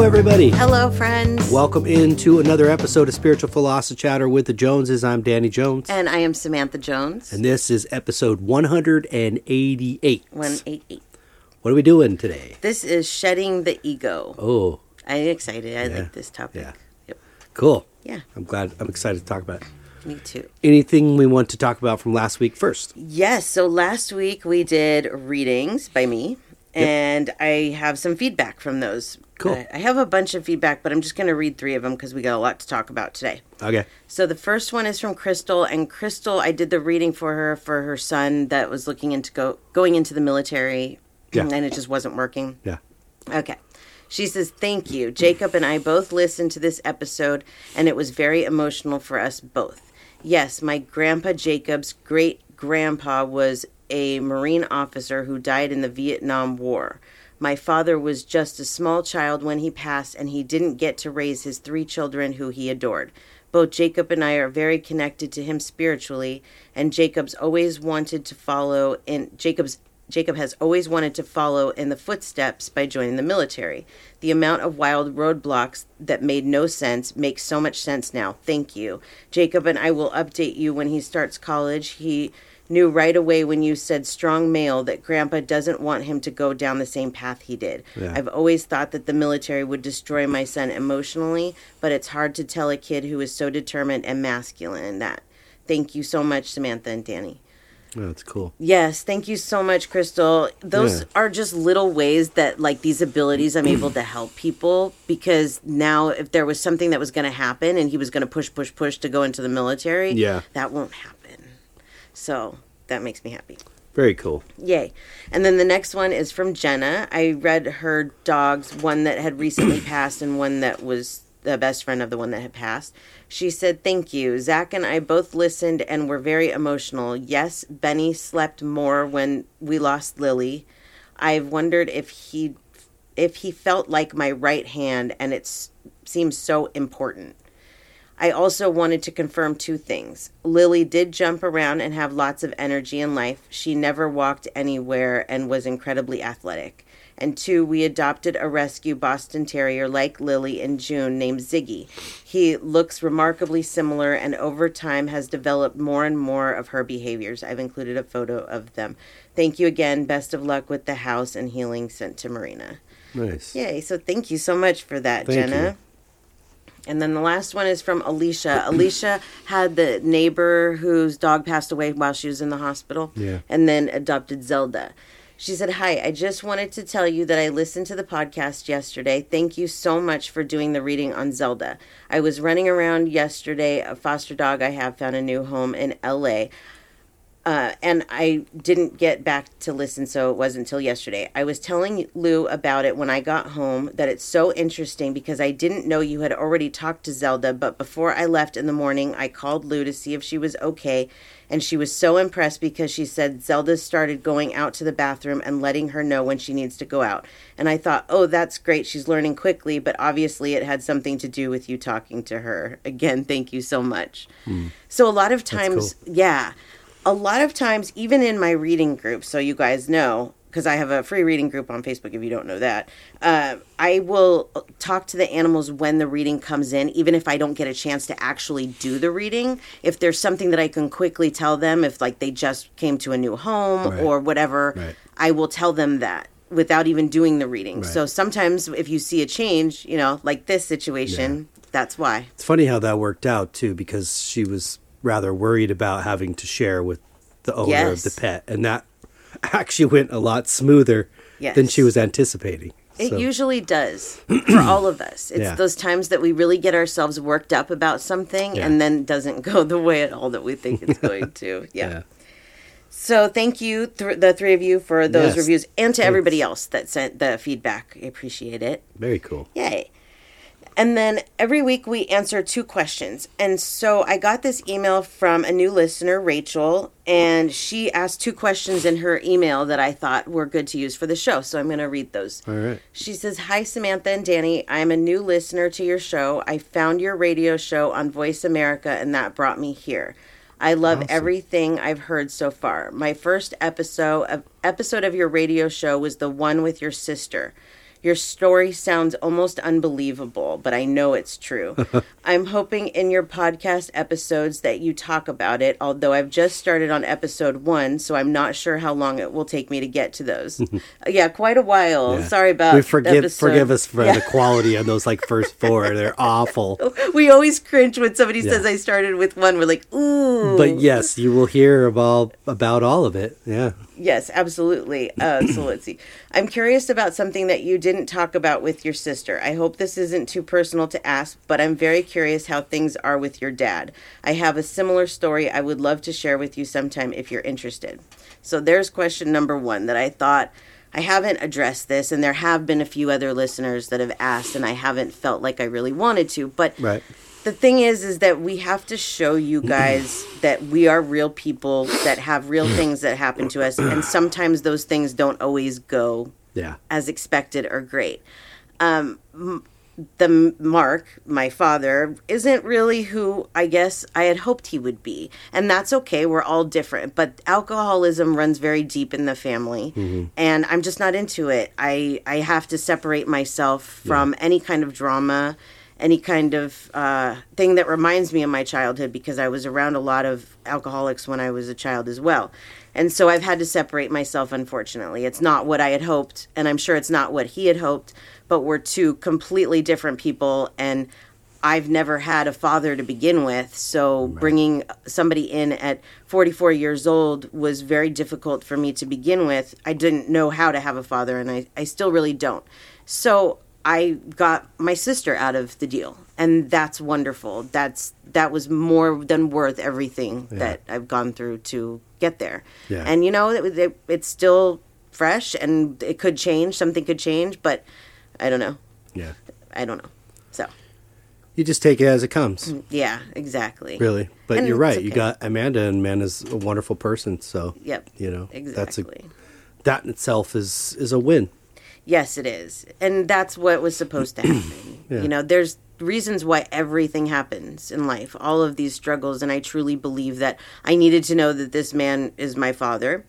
Hello, everybody. Hello, friends. Welcome into another episode of Spiritual Philosophy Chatter with the Joneses. I'm Danny Jones. and I am Samantha Jones. And this is episode 188. 188. What are we doing today? This is shedding the ego. Oh, I'm excited. I Yeah. like this topic. Yeah. Yep. cool. Yeah, I'm glad. I'm excited to talk about it. me too. Anything we want to talk about from last week first? Yes, so last week we did readings by me, and I have some feedback from those. Cool. I- I have a bunch of feedback, but I'm just going to read three of them because we got a lot to talk about today. Okay. So the first one is from Crystal, and Crystal, I did the reading for her for her son that was looking into go going into the military, Yeah. and it just wasn't working. Yeah. Okay. She says, Thank you. Jacob and I both listened to this episode, and it was very emotional for us both. Yes, my grandpa Jacob's great grandpa was a Marine officer who died in the Vietnam War. My father was just a small child when he passed, and he didn't get to raise his three children who he adored. Both Jacob and I are very connected to him spiritually, and Jacob's always wanted to follow in Jacob's Jacob has always wanted to follow in the footsteps by joining the military. The amount of wild roadblocks that made no sense makes so much sense now. Thank you. Jacob and I will update you when he starts college. He knew right away when you said strong male that grandpa doesn't want him to go down the same path he did. Yeah. I've always thought that the military would destroy my son emotionally, but it's hard to tell a kid who is so determined and masculine in that. Thank you so much, Samantha and Danny. Oh, that's cool. Yes, thank you so much, Crystal. Those Yeah. are just little ways that, like, these abilities I'm able to help people because now, if there was something that was going to happen and he was going to push, push, push to go into the military, Yeah. that won't happen. So that makes me happy. Very cool. Yay. And then the next one is from Jenna. I read her dogs, one that had recently passed and one that was the best friend of the one that had passed. She said, Thank you. Zach and I both listened and were very emotional. Yes, Benny slept more when we lost Lily. I've wondered if he if he felt like my right hand and it seems so important. I also wanted to confirm two things. Lily did jump around and have lots of energy in life. She never walked anywhere and was incredibly athletic. And two, we adopted a rescue Boston Terrier like Lily in June named Ziggy. He looks remarkably similar and over time has developed more and more of her behaviors. I've included a photo of them. Thank you again. Best of luck with the house and healing sent to Marina. Nice. Yay. So thank you so much for that, Thank Jenna. you. And then the last one is from Alicia. Alicia had the neighbor whose dog passed away while she was in the hospital. Yeah. And then adopted Zelda. She said, Hi, I just wanted to tell you that I listened to the podcast yesterday. Thank you so much for doing the reading on Zelda. I was running around yesterday. A foster dog I have found a new home in LA. Uh, and I didn't get back to listen, so it wasn't until yesterday. I was telling Lou about it when I got home that it's so interesting because I didn't know you had already talked to Zelda, but before I left in the morning, I called Lou to see if she was okay, and she was so impressed because she said Zelda started going out to the bathroom and letting her know when she needs to go out. And I thought, oh, that's great. She's learning quickly, but obviously it had something to do with you talking to her. Again, thank you so much. So a lot of times, yeah a lot of times, even in my reading group, so you guys know, because I have a free reading group on Facebook if you don't know that, uh, I will talk to the animals when the reading comes in, even if I don't get a chance to actually do the reading. If there's something that I can quickly tell them, if like they just came to a new home Right. or whatever, Right. I will tell them that without even doing the reading. Right. So sometimes if you see a change, you know, like this situation, that's why. It's funny how that worked out too, because she was rather worried about having to share with the owner Yes. of the pet, and that actually went a lot smoother than she was anticipating. It So, usually does for all of us. It's Yeah. those times that we really get ourselves worked up about something Yeah. and then it doesn't go the way at all that we think it's going to. Yeah. yeah. So thank you, th- the three of you, for those Yes. reviews and to everybody else that sent the feedback. I appreciate it. very cool. Yay. And then every week we answer two questions. And so I got this email from a new listener, Rachel, and she asked two questions in her email that I thought were good to use for the show. So I'm going to read those. All right. She says, Hi, Samantha and Danny. I'm a new listener to your show. I found your radio show on Voice America, and that brought me here. I love everything I've heard so far. My first episode of episode of your radio show was the one with your sister. Your story sounds almost unbelievable, but I know it's true. I'm hoping in your podcast episodes that you talk about it, although I've just started on episode one, so I'm not sure how long it will take me to get to those. yeah, quite a while. Yeah. Sorry about we forgive episode- forgive us for Yeah. the quality of those like first four. They're awful. We always cringe when somebody Yeah. says I started with one. We're like, ooh. But yes, you will hear about about all of it. Yeah. Yes, absolutely. Uh, so let's see. I'm curious about something that you didn't talk about with your sister. I hope this isn't too personal to ask, but I'm very curious how things are with your dad. I have a similar story I would love to share with you sometime if you're interested. So there's question number one that I thought I haven't addressed this, and there have been a few other listeners that have asked, and I haven't felt like I really wanted to. But Right. the thing is is that we have to show you guys that we are real people that have real things that happen to us and sometimes those things don't always go Yeah. as expected or great um the mark my father isn't really who i guess i had hoped he would be and that's okay we're all different but alcoholism runs very deep in the family and i'm just not into it i i have to separate myself from any kind of drama any kind of uh, thing that reminds me of my childhood because I was around a lot of alcoholics when I was a child as well. And so I've had to separate myself, unfortunately. It's not what I had hoped, and I'm sure it's not what he had hoped, but we're two completely different people. And I've never had a father to begin with. So bringing somebody in at 44 years old was very difficult for me to begin with. I didn't know how to have a father, and I, I still really don't. So I got my sister out of the deal, and that's wonderful. That's that was more than worth everything that I've gone through to get there. Yeah. And you know, it, it, it's still fresh, and it could change. Something could change, but I don't know. Yeah. I don't know. So You just take it as it comes. Mm, yeah, exactly. Really. But And you're right. You got Amanda and Amanda's a wonderful person, so Yep. you know, that's a Exactly. that in itself is is a win. Yes, it is. And that's what was supposed to happen. Yeah. You know, there's reasons why everything happens in life, all of these struggles. And I truly believe that I needed to know that this man is my father.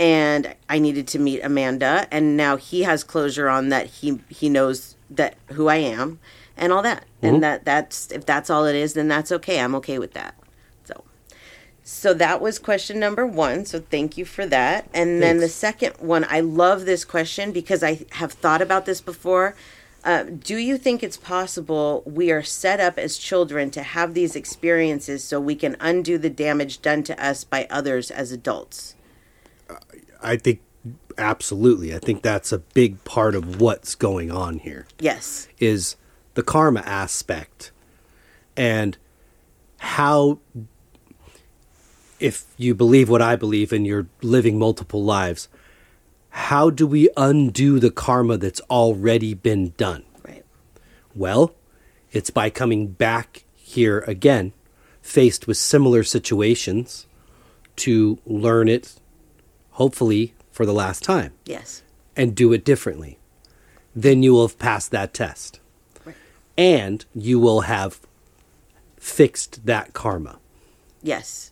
And I needed to meet Amanda. And now he has closure on that he, he knows that who I am and all that. And mm-hmm. that that's, if that's all it is, then that's okay. I'm okay with that. So. That was question number one. So thank you for that. And then the second one, I love this question because I have thought about this before. Uh, do you think it's possible we are set up as children to have these experiences so we can undo the damage done to us by others as adults? I think absolutely. I think that's a big part of what's going on here. Yes. is the karma aspect and how if you believe what I believe and you're living multiple lives how do we undo the karma that's already been done Right. well it's by coming back here again faced with similar situations to learn it hopefully for the last time Yes. and do it differently, then you will have passed that test. And you will have fixed that karma. Yes.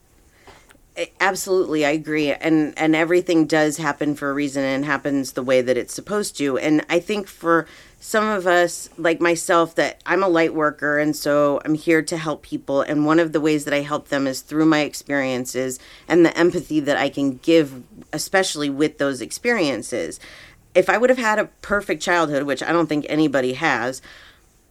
Absolutely, I agree. And and everything does happen for a reason and happens the way that it's supposed to. And I think for some of us, like myself, that I'm a light worker and so I'm here to help people. And one of the ways that I help them is through my experiences and the empathy that I can give, especially with those experiences. If I would have had a perfect childhood, which I don't think anybody has,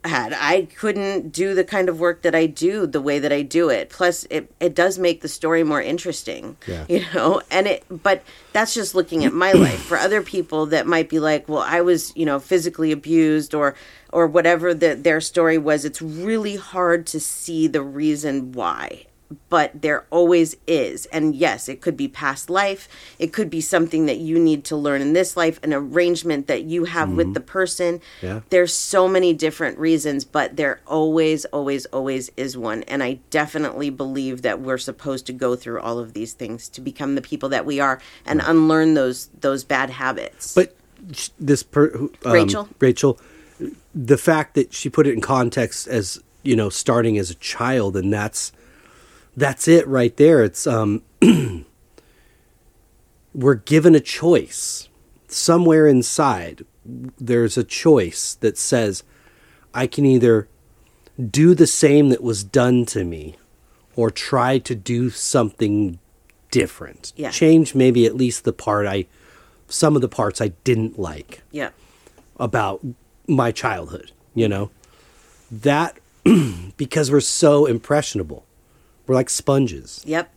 had. I couldn't do the kind of work that i do the way that i do it. Plus it, it does make the story more interesting Yeah. you know? And it but that's just looking at my life. For other people that might be like well i was you know physically abused or or whatever the, their story was it's really hard to see the reason why but there always is. And yes, it could be past life. It could be something that you need to learn in this life, an arrangement that you have with the person. Yeah. There's so many different reasons, but there always, always, always is one. And I definitely believe that we're supposed to go through all of these things to become the people that we are and unlearn those those bad habits. But this per, um, Rachel? Rachel, the fact that she put it in context as you know starting as a child, and that's that's it right there. It's um, we're given a choice somewhere inside. There's a choice that says I can either do the same that was done to me, or try to do something different. Yeah. Change maybe at least the part I some of the parts I didn't like yeah. about my childhood, you know? That because we're so impressionable. We're like sponges. Yep.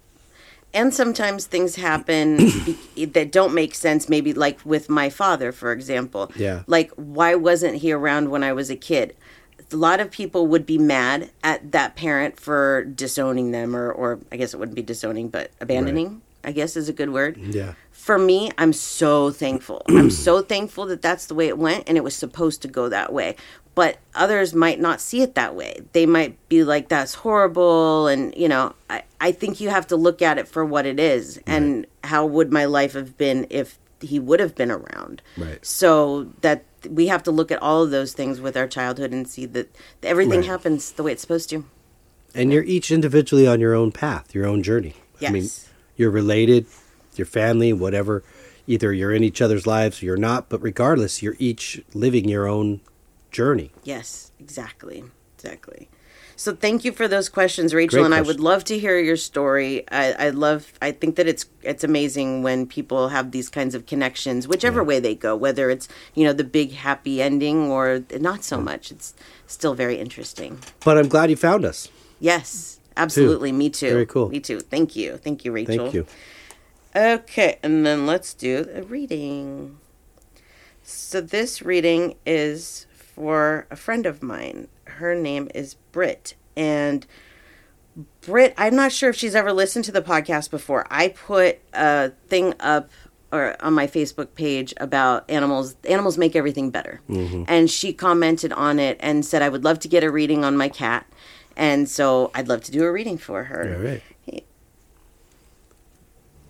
And sometimes things happen be- that don't make sense, maybe like with my father, for example. Yeah. Like, why wasn't he around when I was a kid? A lot of people would be mad at that parent for disowning them, or, or I guess it wouldn't be disowning, but abandoning, I guess is a good word. Yeah. For me, I'm so thankful. I'm so thankful that that's the way it went and it was supposed to go that way. But others might not see it that way. They might be like, that's horrible. And, you know, I, I think you have to look at it for what it is. And how would my life have been if he would have been around? Right. So that we have to look at all of those things with our childhood and see that everything Right. happens the way it's supposed to. And you're each individually on your own path, your own journey. I mean, Yes. You're related, your family, whatever. Either you're in each other's lives or you're not, but regardless, you're each living your own journey. Yes, exactly. Exactly. So thank you for those questions, Rachel, Great and I would love to hear your story. I, I love I think that it's it's amazing when people have these kinds of connections, whichever way they go, whether it's, you know, the big happy ending or not so much. It's still very interesting. But I'm glad you found us. Yes, absolutely. Me too. Very cool. Me too. Thank you. Thank you, Rachel. Thank you. Okay, and then let's do a reading. So this reading is for a friend of mine. Her name is Britt, and Britt, I'm not sure if she's ever listened to the podcast before. I put a thing up or on my Facebook page about animals. Animals make everything better, mm-hmm. and she commented on it and said I would love to get a reading on my cat, and so I'd love to do a reading for her. All right.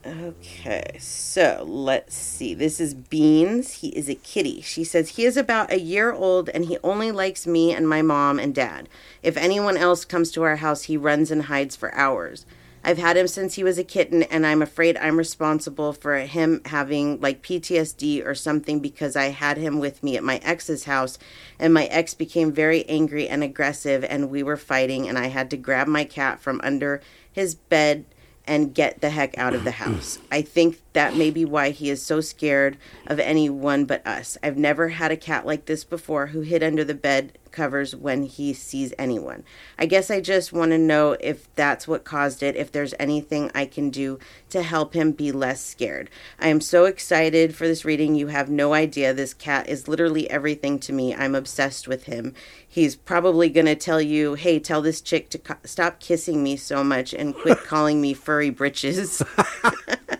Okay, so let's see. This is Beans. He is a kitty. She says he is about a year old and he only likes me and my mom and dad. If anyone else comes to our house, he runs and hides for hours. I've had him since he was a kitten and I'm afraid I'm responsible for him having like PTSD or something because I had him with me at my ex's house and my ex became very angry and aggressive and we were fighting and I had to grab my cat from under his bed and get the heck out of the house. I think that may be why he is so scared of anyone but us. I've never had a cat like this before who hid under the bed covers when he sees anyone. I guess I just want to know if that's what caused it, if there's anything I can do to help him be less scared. I am so excited for this reading. You have no idea. This cat is literally everything to me. I'm obsessed with him. He's probably going to tell you, hey, tell this chick to co- stop kissing me so much and quit calling me furry britches.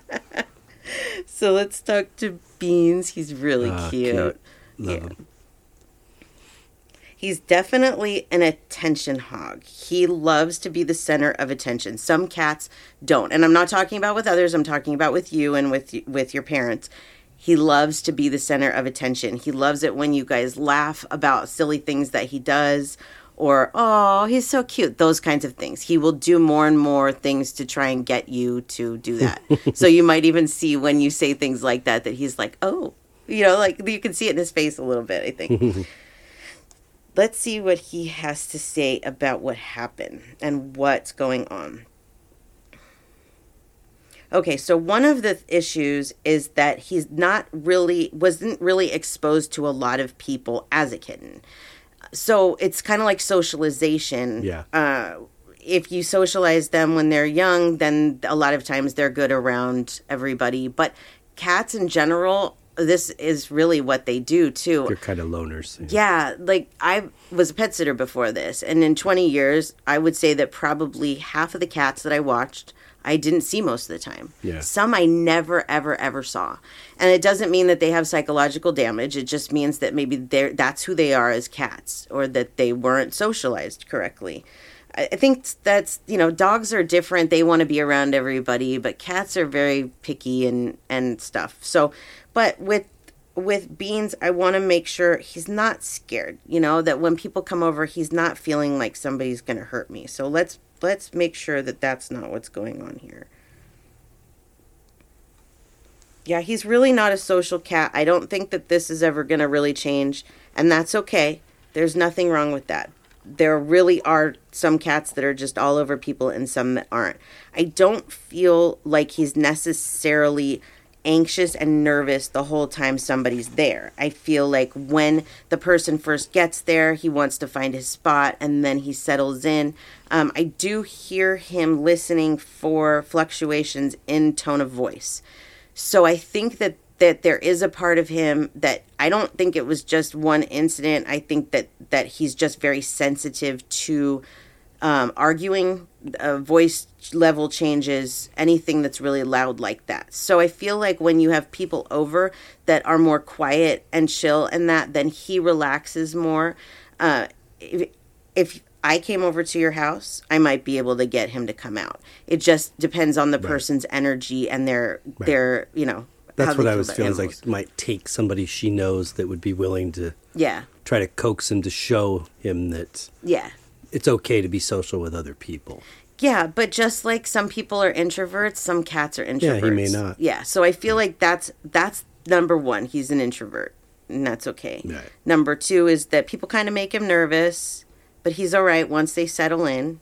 so let's talk to Beans. He's really Ah, cute. cute. Yeah. He's definitely an attention hog. He loves to be the center of attention. Some cats don't. And I'm not talking about with others, I'm talking about with you and with with your parents. He loves to be the center of attention. He loves it when you guys laugh about silly things that he does or oh, he's so cute. Those kinds of things. He will do more and more things to try and get you to do that. so you might even see when you say things like that that he's like, "Oh, you know, like you can see it in his face a little bit, I think. Let's see what he has to say about what happened and what's going on. Okay, so one of the issues is that he's not really wasn't really exposed to a lot of people as a kitten. So it's kind of like socialization. Yeah. Uh, if you socialize them when they're young, then a lot of times they're good around everybody. But cats in general, this is really what they do too They're kind of loners. yeah like i was a pet sitter before this, and in 20 years, I would say that probably half of the cats that I watched, I didn't see most of the time. Yeah. Some I never, ever, ever saw, and it doesn't mean that they have psychological damage. It just means that maybe they're that's who they are as cats, or that they weren't socialized correctly. I I think that's you know dogs are different. They want to be around everybody, but cats are very picky and and stuff. So, but with with Beans, I want to make sure he's not scared. You know that when people come over, he's not feeling like somebody's going to hurt me. So let's let's make sure that that's not what's going on here. Yeah, he's really not a social cat. I don't think that this is ever going to really change, and that's okay. There's nothing wrong with that. There really are some cats that are just all over people and some that aren't. I don't feel like he's necessarily anxious and nervous the whole time somebody's there. I feel like when the person first gets there, he wants to find his spot and then he settles in. Um, I do hear him listening for fluctuations in tone of voice. So I think that that there is a part of him that I don't think it was just one incident. I think that that he's just very sensitive to um, arguing, uh, voice level changes, anything that's really loud like that. So I feel like when you have people over that are more quiet and chill and that, then he relaxes more. Uh, if, if I came over to your house, I might be able to get him to come out. It just depends on the person's energy and their their you know. That's what I was feeling. Like it might take somebody she knows that would be willing to yeah, try to coax him to show him that yeah. It's okay to be social with other people. Yeah, but just like some people are introverts, some cats are introverts. Yeah, he may not. Yeah, so I feel like that's that's number one. He's an introvert, and that's okay. Right. Number two is that people kind of make him nervous, but he's all right once they settle in.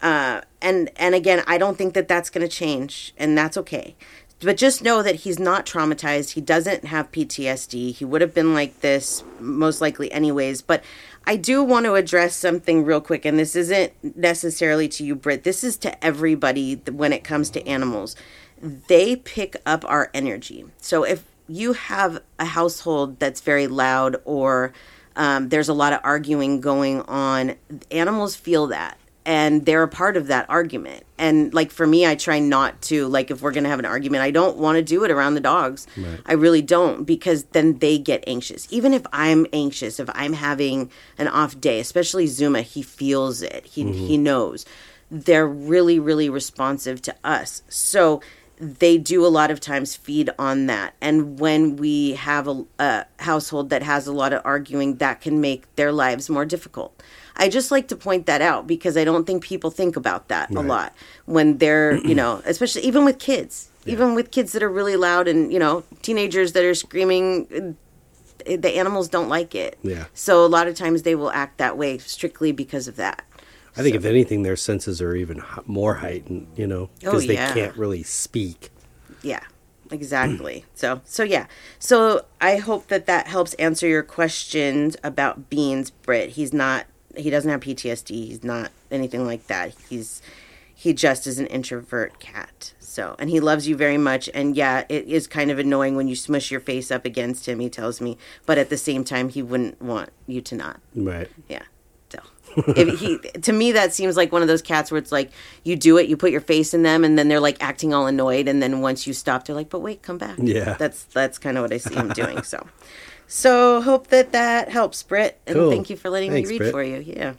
Uh, and and again, I don't think that that's going to change, and that's okay. But just know that he's not traumatized. He doesn't have PTSD. He would have been like this most likely anyways. But I do want to address something real quick, and this isn't necessarily to you, Britt. This is to everybody when it comes to animals. They pick up our energy. So if you have a household that's very loud or um, there's a lot of arguing going on, animals feel that and they're a part of that argument. And like for me, I try not to like if we're gonna have an argument, I don't want to do it around the dogs. I really don't because then they get anxious. Even if I'm anxious, if I'm having an off day, especially Zuma, he feels it. He he mm-hmm. knows. They're really really responsive to us. So they do a lot of times feed on that. And when we have a, a household that has a lot of arguing, that can make their lives more difficult. I just like to point that out because I don't think people think about that a lot when they're, you know, especially even with kids, even with kids that are really loud and, you know, teenagers that are screaming, uh, the animals don't like it. Yeah. So a lot of times they will act that way strictly because of that. I think if anything, their senses are even more heightened, you know, because Oh, they can't really speak. Yeah, exactly. so, so yeah. So I hope that that helps answer your questions about Beans, Britt. He's not. He doesn't have PTSD. He's not anything like that. He's he just is an introvert cat. So, and he loves you very much. And yeah, it is kind of annoying when you smush your face up against him. He tells me, but at the same time, he wouldn't want you to not. Right. Yeah. If he to me that seems like one of those cats where it's like you do it, you put your face in them, and then they're like acting all annoyed, and then once you stop, they're like, "But wait, come back." Yeah. That's that's kind of what I see him doing. So, so hope that that helps, Britt, and Cool. thank you for letting Thanks, me read Britt. for you. Yeah.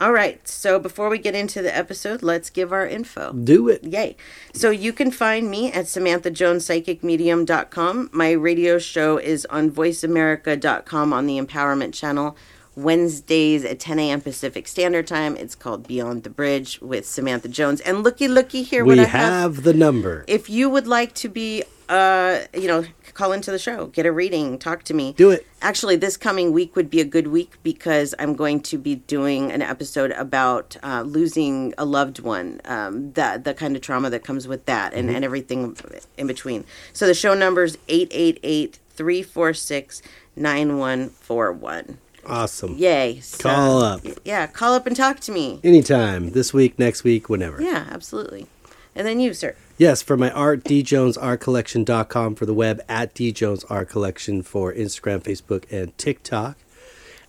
All right. So before we get into the episode, let's give our info. Do it. Yay. So you can find me at SamanthaJonesPsychicMedium.com. My radio show is on VoiceAmerica.com on the Empowerment Channel. Wednesdays at 10 a.m. Pacific Standard Time. It's called Beyond the Bridge with Samantha Jones. And looky, looky here what We I have. have the number. If you would like to be, uh, you know, call into the show, get a reading, talk to me. Do it. Actually, this coming week would be a good week because I'm going to be doing an episode about uh, losing a loved one, um, the the kind of trauma that comes with that, and, and everything in between. So the show number is 888-346-9141. Awesome. Yay! So- Call up. Yeah, call up and talk to me. Anytime. This week, next week, whenever. Yeah, absolutely. And then you, sir. Yes, for my art, djonesartcollection.com for the web, at djonesartcollection for Instagram, Facebook, and TikTok.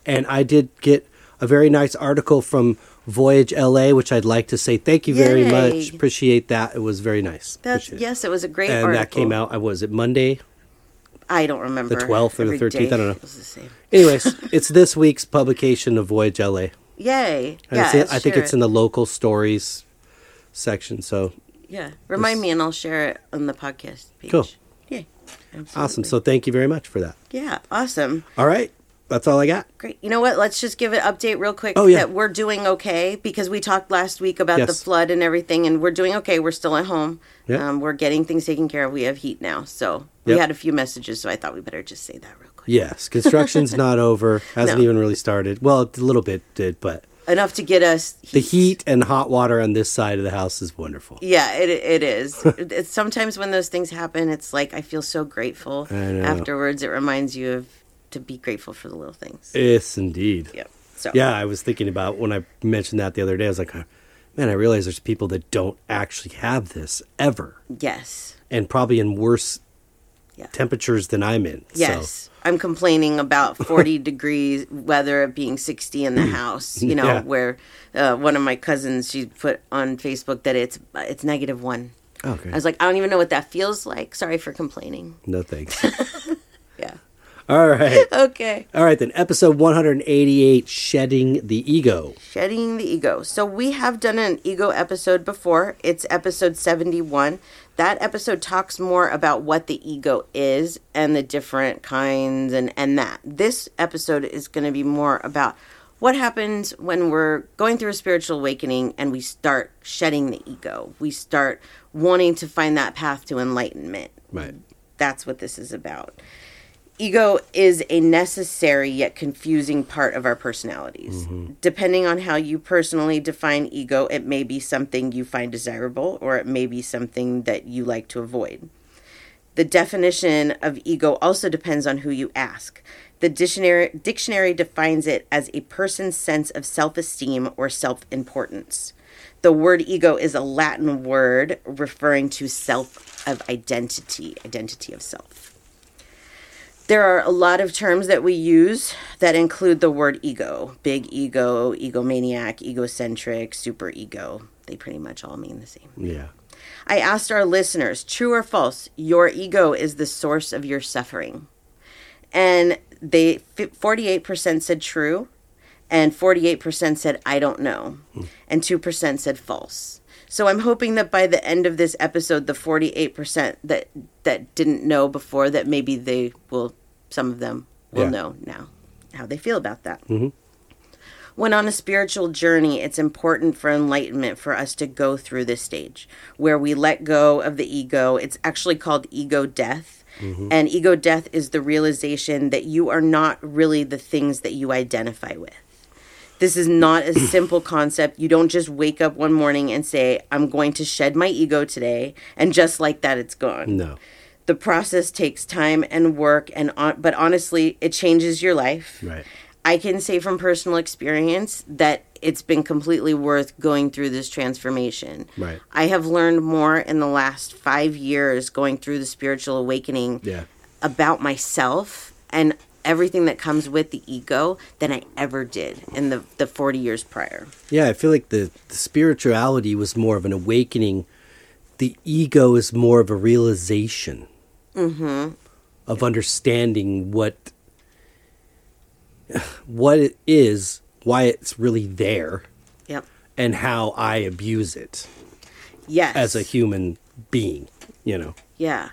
And I did get a very nice article from Voyage LA, which I'd like to say thank you very Yay. much. Appreciate that. It was very nice. That's yes, it was a great And article. that came out. I was it Monday. I don't remember. The 12th or the Every 13th, I don't know. It was the same. Anyways, it's this week's publication of Voyage LA. Yay! And yeah, in- I think it's it. in the local stories section. So Yeah, remind This- me, and I'll share it on the podcast page. Cool. Yay! Absolutely. awesome. So thank you very much for that. yeah, awesome. All right. That's all I got. Great. You know what? Let's just give an update real quick Oh, yeah. that we're doing okay because we talked last week about the flood and everything, and we're doing okay. We're still at home. Yeah. Um, we're getting things taken care of. We have heat now, so we had a few messages. So I thought we better just say that real quick. Yes, construction's not over. Hasn't No. even really started. Well, a little bit did, but Enough to get us the heat and hot water on this side of the house is wonderful. Yeah, it it is. It's sometimes when those things happen, it's like I feel so grateful. I know. Afterwards, it reminds you of to be grateful for the little things. Yes, indeed. Yeah. So Yeah, I was thinking about when I mentioned that the other day. I was like, man, I realize there's people that don't actually have this ever, Yes. and probably in worse Yeah. temperatures than I'm in. Yes. I'm complaining about 40 degrees weather it being 60 in the house, you know, Yeah. where uh, one of my cousins she put on Facebook that it's it's negative 1. Okay. I was like, I don't even know what that feels like. Sorry for complaining. no thanks. Yeah. All right. Okay. All right, then. Episode 188 Shedding the Ego. Shedding the ego. So we have done an ego episode before. It's episode 71. That episode talks more about what the ego is and the different kinds and and that. This episode is going to be more about what happens when we're going through a spiritual awakening and we start shedding the ego. We start wanting to find that path to enlightenment. Right. That's what this is about. Ego is a necessary yet confusing part of our personalities. Mm-hmm. Depending on how you personally define ego, it may be something you find desirable or it may be something that you like to avoid. The definition of ego also depends on who you ask. The dictionary, dictionary defines it as a person's sense of self esteem or self importance. The word ego is a Latin word referring to self of identity, identity of self. There are a lot of terms that we use that include the word ego big ego, egomaniac, egocentric, super ego. They pretty much all mean the same. Yeah. I asked our listeners, true or false, your ego is the source of your suffering. And they 48% said true and 48% said I don't know hmm. and 2% said false. So I'm hoping that by the end of this episode the 48% that that didn't know before that maybe they will some of them will Yeah. know now how they feel about that. Mm-hmm. When on a spiritual journey, it's important for enlightenment for us to go through this stage where we let go of the ego. It's actually called ego death. Mm-hmm. And ego death is the realization that you are not really the things that you identify with. This is not a simple concept. You don't just wake up one morning and say, I'm going to shed my ego today. And just like that, it's gone No. The process takes time and work and on, but honestly it changes your life Right. i can say from personal experience that it's been completely worth going through this transformation Right. i have learned more in the last five years going through the spiritual awakening Yeah. about myself and everything that comes with the ego than i ever did in the, the 40 years prior Yeah, I feel like the, the spirituality was more of an awakening. The ego is more of a realization Mm-hmm. of understanding what what it is, why it's really there, yep and how I abuse it yes as a human being. You know. Yeah.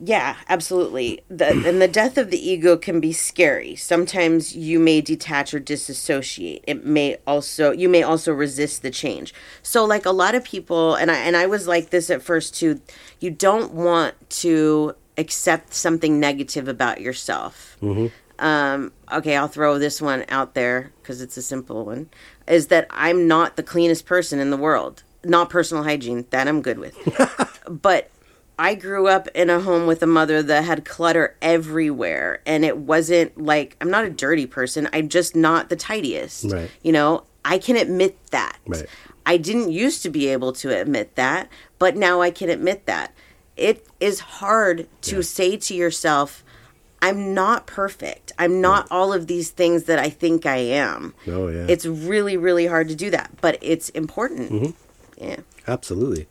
Yeah, absolutely. The, and the death of the ego can be scary. Sometimes you may detach or disassociate. It may also you may also resist the change. So like a lot of people and I and I was like this at first too, you don't want to accept something negative about yourself. Um, okay, I'll throw this one out there because it's a simple one. Is that I'm not the cleanest person in the world. Not personal hygiene, that I'm good with. but I grew up in a home with a mother that had clutter everywhere. And it wasn't like, I'm not a dirty person. I'm just not the tidiest. Right. You know, I can admit that. Right. I didn't used to be able to admit that, but now I can admit that. It is hard to say to yourself, I'm not perfect. I'm not all of these things that I think I am. Oh, yeah. It's really, really hard to do that, but it's important. Mm-hmm. Yeah. Absolutely.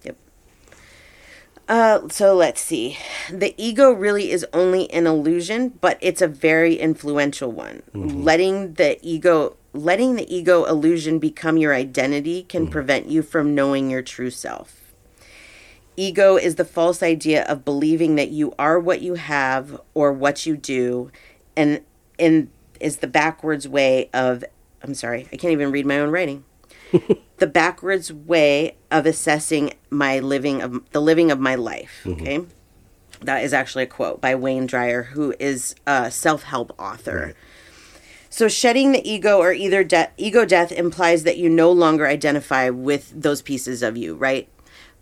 Uh, so let's see. The ego really is only an illusion, but it's a very influential one. Letting the ego letting the ego illusion become your identity can prevent you from knowing your true self. Ego is the false idea of believing that you are what you have or what you do and and is the backwards way of I'm sorry, I can't even read my own writing the backwards way of assessing my living of the living of my life. Mm-hmm. Okay, that is actually a quote by Wayne Dyer, who is a self-help author. Right. So shedding the ego or either de- ego death implies that you no longer identify with those pieces of you, right?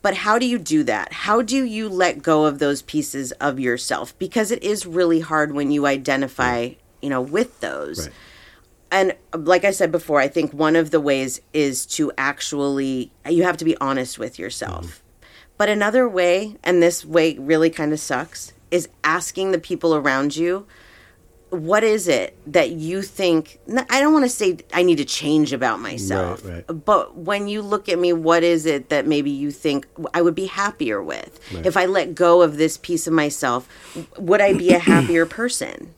But how do you do that? How do you let go of those pieces of yourself? Because it is really hard when you identify, mm. you know, with those Right. And like I said before, I think one of the ways is to actually you have to be honest with yourself. Mm-hmm. But another way, and this way really kind of sucks, is asking the people around you what is it that you think I don't want to say I need to change about myself. right. But when you look at me, what is it that maybe you think I would be happier with? If I let go of this piece of myself, would I be a happier person?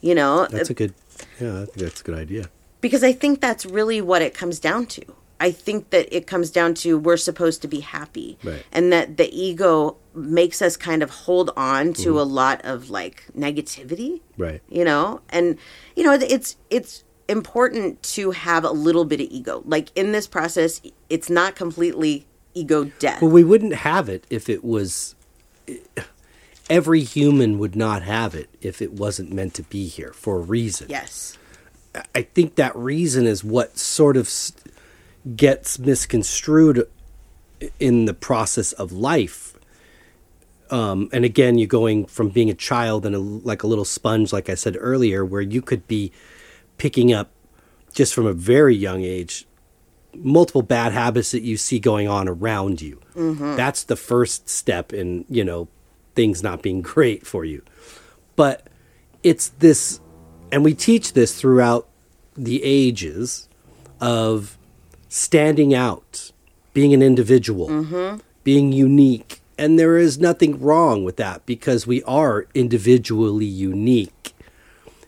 You know, That's a good. Yeah, I think that's a good idea. because I think that's really what it comes down to. I think that it comes down to we're supposed to be happy, Right. and that the ego makes us kind of hold on to Mm-hmm. a lot of like negativity, Right. you know, and you know it's it's important to have a little bit of ego. Like in this process, it's not completely ego death. Well, we wouldn't have it if it was. Every human would not have it if it wasn't meant to be here for a reason. yes, I think that reason is what sort of gets misconstrued in the process of life. Um, and again, you're going from being a child and a, like a little sponge, like I said earlier, where you could be picking up just from a very young age multiple bad habits that you see going on around you. That's the first step in, you know, things not being great for you. But it's this, and we teach this throughout the ages of standing out, being an individual, mm-hmm. being unique. And there is nothing wrong with that because we are individually unique.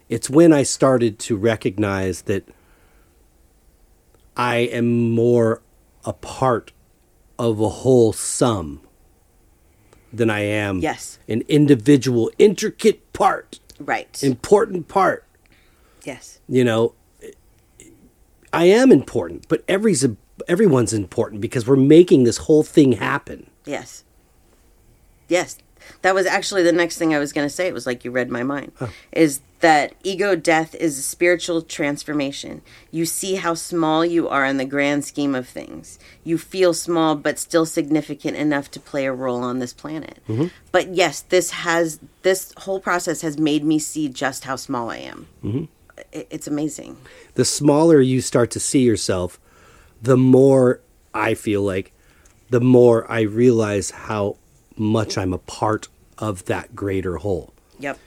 It's when I started to recognize that I am more a part of a whole sum than I am Yes. an individual, intricate part, right, important part. yes, You know, I am important, but every's everyone's important because we're making this whole thing happen. Yes. Yes. That was actually the next thing I was going to say. It was like you read my mind. Is that ego death is a spiritual transformation. You see how small you are in the grand scheme of things. You feel small but still significant enough to play a role on this planet. Mm-hmm. But yes, this has this whole process has made me see just how small I am. Mm-hmm. It, it's amazing. the smaller you start to see yourself, the more I feel like, the more I realize how much I'm a part of that greater whole. Yep.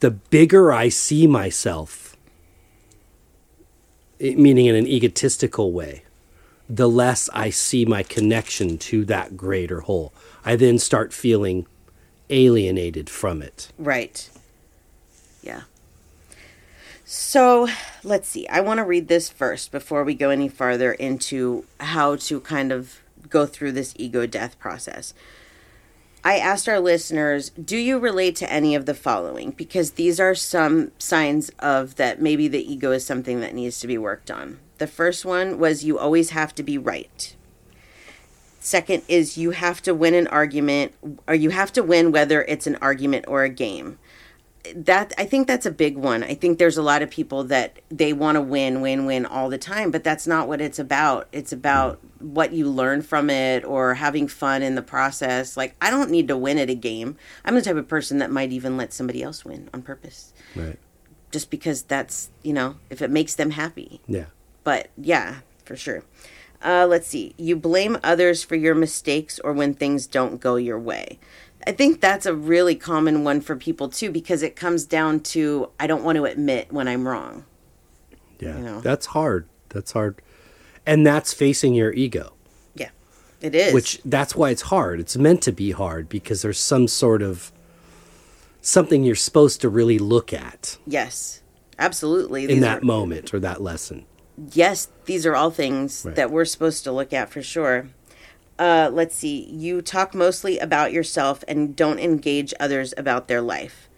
The bigger I see myself, it- meaning in an egotistical way, the less I see my connection to that greater whole. I then start feeling alienated from it. Right. Yeah. So let's see. I want to read this first before we go any farther into how to kind of go through this ego death process. I asked our listeners, do you relate to any of the following? Because these are some signs of that maybe the ego is something that needs to be worked on. The first one was you always have to be right. Second is you have to win an argument, or you have to win whether it's an argument or a game. That I think that's a big one. I think there's a lot of people that they want to win, win, win all the time, but that's not what it's about. It's about what you learn from it or having fun in the process. Like I don't need to win at a game. I'm the type of person that might even let somebody else win on purpose, Right. just because that's you know if it makes them happy Yeah. but yeah, for sure. Uh, let's see. You blame others for your mistakes or when things don't go your way. I think that's a really common one for people too because it comes down to I don't want to admit when I'm wrong. Yeah. You know. That's hard. That's hard. And that's facing your ego. Yeah. It is. which that's why it's hard. It's meant to be hard because there's some sort of something you're supposed to really look at yes. Absolutely. in that are- moment or that lesson. yes, these are all things Right. that we're supposed to look at for sure. Uh, let's see. You talk mostly about yourself and don't engage others about their life.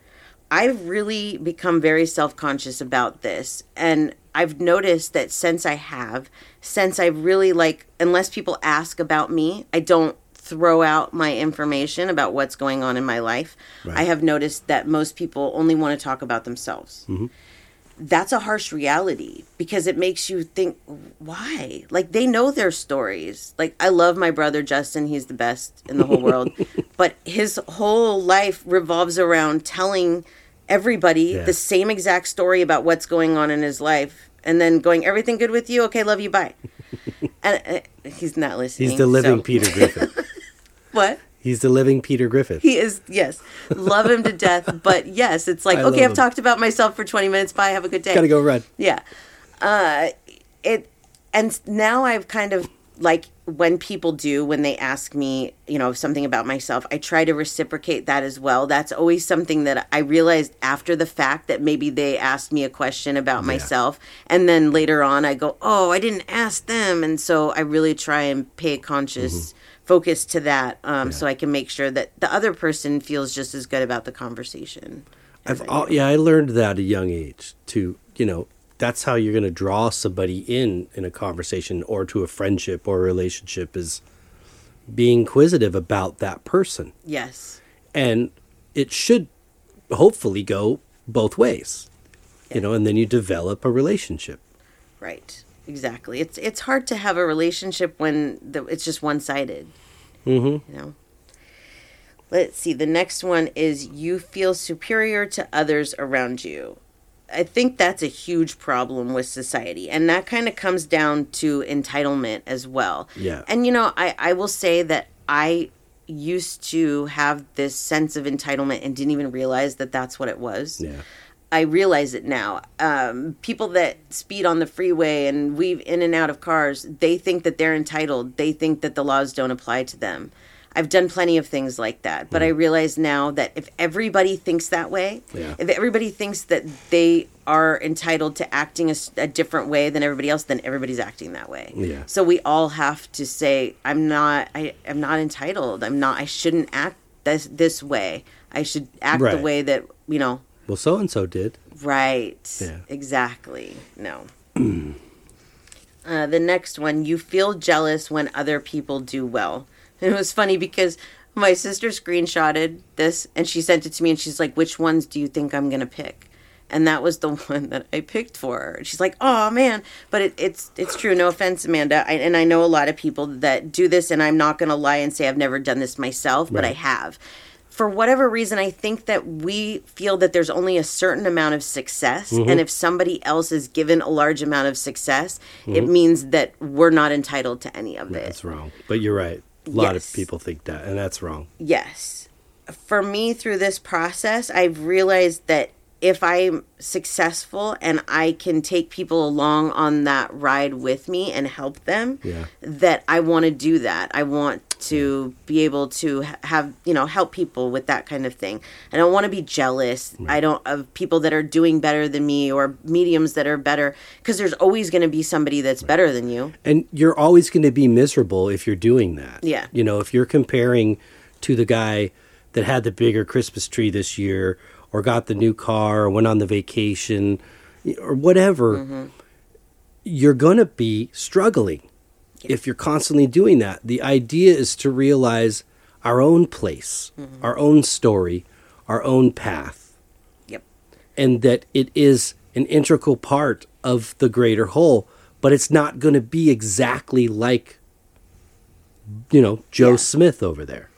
I've really become very self conscious about this. And I've noticed that since I have, since I've really like, unless people ask about me, I don't throw out my information about what's going on in my life. Right. I have noticed that most people only want to talk about themselves that's a harsh reality because it makes you think why? Like they know their stories. Like i love my brother justin. He's the best in the whole world. But his whole life revolves around telling everybody Yeah. the same exact story about what's going on in his life and then going everything good with you? Okay love you bye. And uh, he's not listening He's the living so- Peter griffin. What He's the living Peter Griffin. he is yes. Love him to death but yes it's like I okay i've him. talked about myself for 20 minutes. Bye. Have a good day. Gotta go run. yeah. Uh it and now i've kind of like when people do when they ask me you know something about myself i try to reciprocate that as well. That's always something that i realized after the fact that maybe they asked me a question about myself. And then later on i go oh i didn't ask them. And so i really try and pay a conscious focus to that um, so i can make sure that the other person feels just as good about the conversation I've I al- yeah, I learned that at a young age to, you know, that's how you're going to draw somebody in in a conversation or to a friendship or a relationship is being inquisitive about that person. yes And it should hopefully go both ways. You know, and then you develop a relationship. Right. Exactly. It's it's hard to have a relationship when the, it's just one sided. Mm-hmm. You know. Let's see. The next one is you feel superior to others around you. I think that's a huge problem with society, and that kind of comes down to entitlement as well. Yeah. And you know, I I will say that I used to have this sense of entitlement and didn't even realize that that's what it was. Yeah. I realize it now. Um, people that speed on the freeway and weave in and out of cars, they think that they're entitled. They think that the laws don't apply to them. I've done plenty of things like that, but I realize now that if everybody thinks that way, Yeah. if everybody thinks that they are entitled to acting a different way than everybody else, then everybody's acting that way. Yeah. So we all have to say, "I'm not. I am not entitled. I'm not. I shouldn't act this this way. I should act the way that you know." Well, so and so did. Right. Yeah. Exactly. No. uh, the next one, you feel jealous when other people do well. And it was funny because my sister screenshotted this and she sent it to me and she's like, which ones do you think I'm going to pick? And that was the one that I picked for her. She's like, "Oh man!" But it, it's it's true. No offense, Amanda. I, and I know a lot of people that do this, and I'm not going to lie and say I've never done this myself, but I have for whatever reason, I think that we feel that there's only a certain amount of success. Mm-hmm. And if somebody else is given a large amount of success, Mm-hmm. it means that we're not entitled to any of it. That's wrong. But you're right. A lot Yes. of people think that, and that's wrong. Yes. For me, through this process, I've realized that if I'm successful and I can take people along on that ride with me and help them, Yeah. that I want to do that. I want to be able to have, you know, help people with that kind of thing. I don't want to be jealous. I don't of people that are doing better than me or mediums that are better because there's always going to be somebody that's better than you. And you're always going to be miserable if you're doing that. Yeah. You know, if you're comparing to the guy that had the bigger Christmas tree this year or got the new car or went on the vacation or whatever, Mm-hmm. you're going to be struggling if you're constantly doing that. The idea is to realize our own place, Mm-hmm. our own story, our own path Yep. and that it is an integral part of the greater whole, but it's not going to be exactly like, you know, Joe Yeah. Smith over there.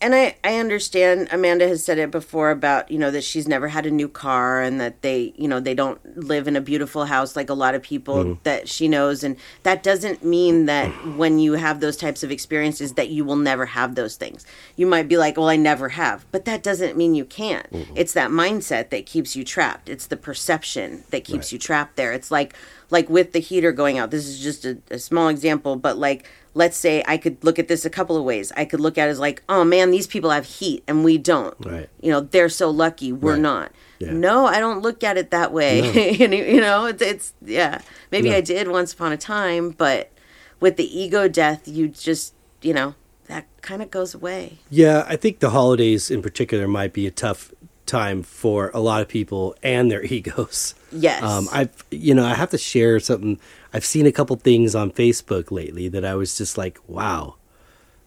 And I, I understand amanda has said it before about you know that she's never had a new car and that they you know they don't live in a beautiful house like a lot of people mm. that she knows. And that doesn't mean that when you have those types of experiences that you will never have those things. You might be like well i never have. But that doesn't mean you can't. Mm-hmm. It's that mindset that keeps you trapped. It's the perception that keeps Right. you trapped there. It's like like with the heater going out. This is just a, a small example but like let's say i could look at this a couple of ways i could look at it as like oh man these people have heat and we don't Right. you know they're so lucky we're Right. not Yeah. no i don't look at it that way you know- you know it's, it's yeah maybe No. i did once upon a time but with the ego death you just you know that kind of goes away Yeah, I think the holidays in particular might be a tough time for a lot of people and their egos. Yes. Um, I've, you know, I have to share something. I've seen a couple things on Facebook lately that I was just like, wow,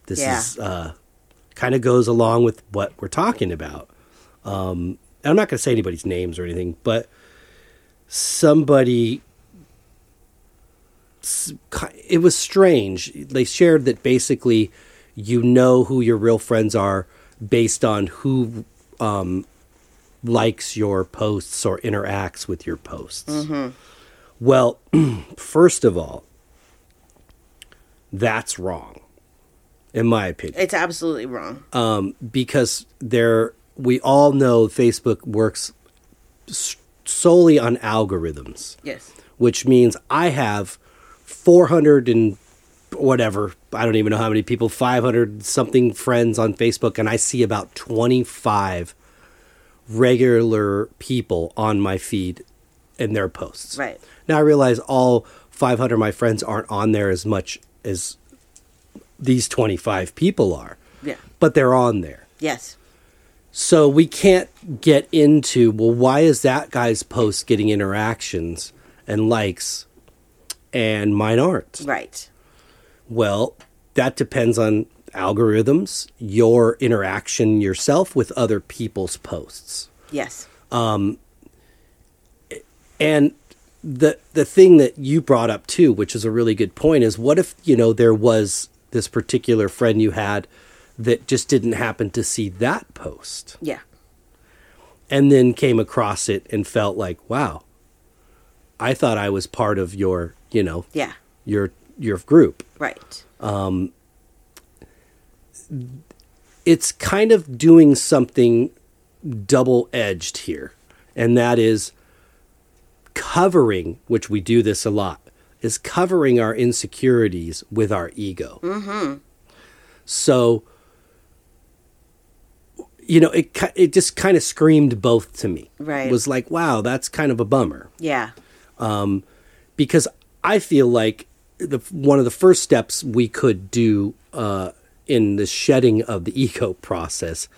this Yeah. is uh, kind of goes along with what we're talking about. Um, I'm not going to say anybody's names or anything, but somebody it was strange. They shared that basically you know who your real friends are based on who um, likes your posts or interacts with your posts. Well, first of all, that's wrong, in my opinion. It's absolutely wrong. Um, because there we all know Facebook works solely on algorithms, yes. Which means I have 400 and whatever, I don't even know how many people, 500 something friends on Facebook, and I see about 25 regular people on my feed and their posts. Right. Now I realize all 500 of my friends aren't on there as much as these 25 people are, yeah but they're on there. yes So we can't get into, well, why is that guy's post getting interactions and likes and mine aren't? right Well, that depends on algorithms, your interaction yourself with other people's posts. yes Um, And the the thing that you brought up too, which is a really good point, is what if, you know, there was this particular friend you had that just didn't happen to see that post? yeah and then came across it and felt like, wow, I thought I was part of your, you know, yeah your your group. right It's kind of doing something double edged here, and that is covering, which we do this a lot, is covering our insecurities with our ego. Mm-hmm. So, you know, it it just kind of screamed both to me. Right. It was like, wow, that's kind of a bummer. yeah because I feel like the one of the first steps we could do uh, in the shedding of the ego process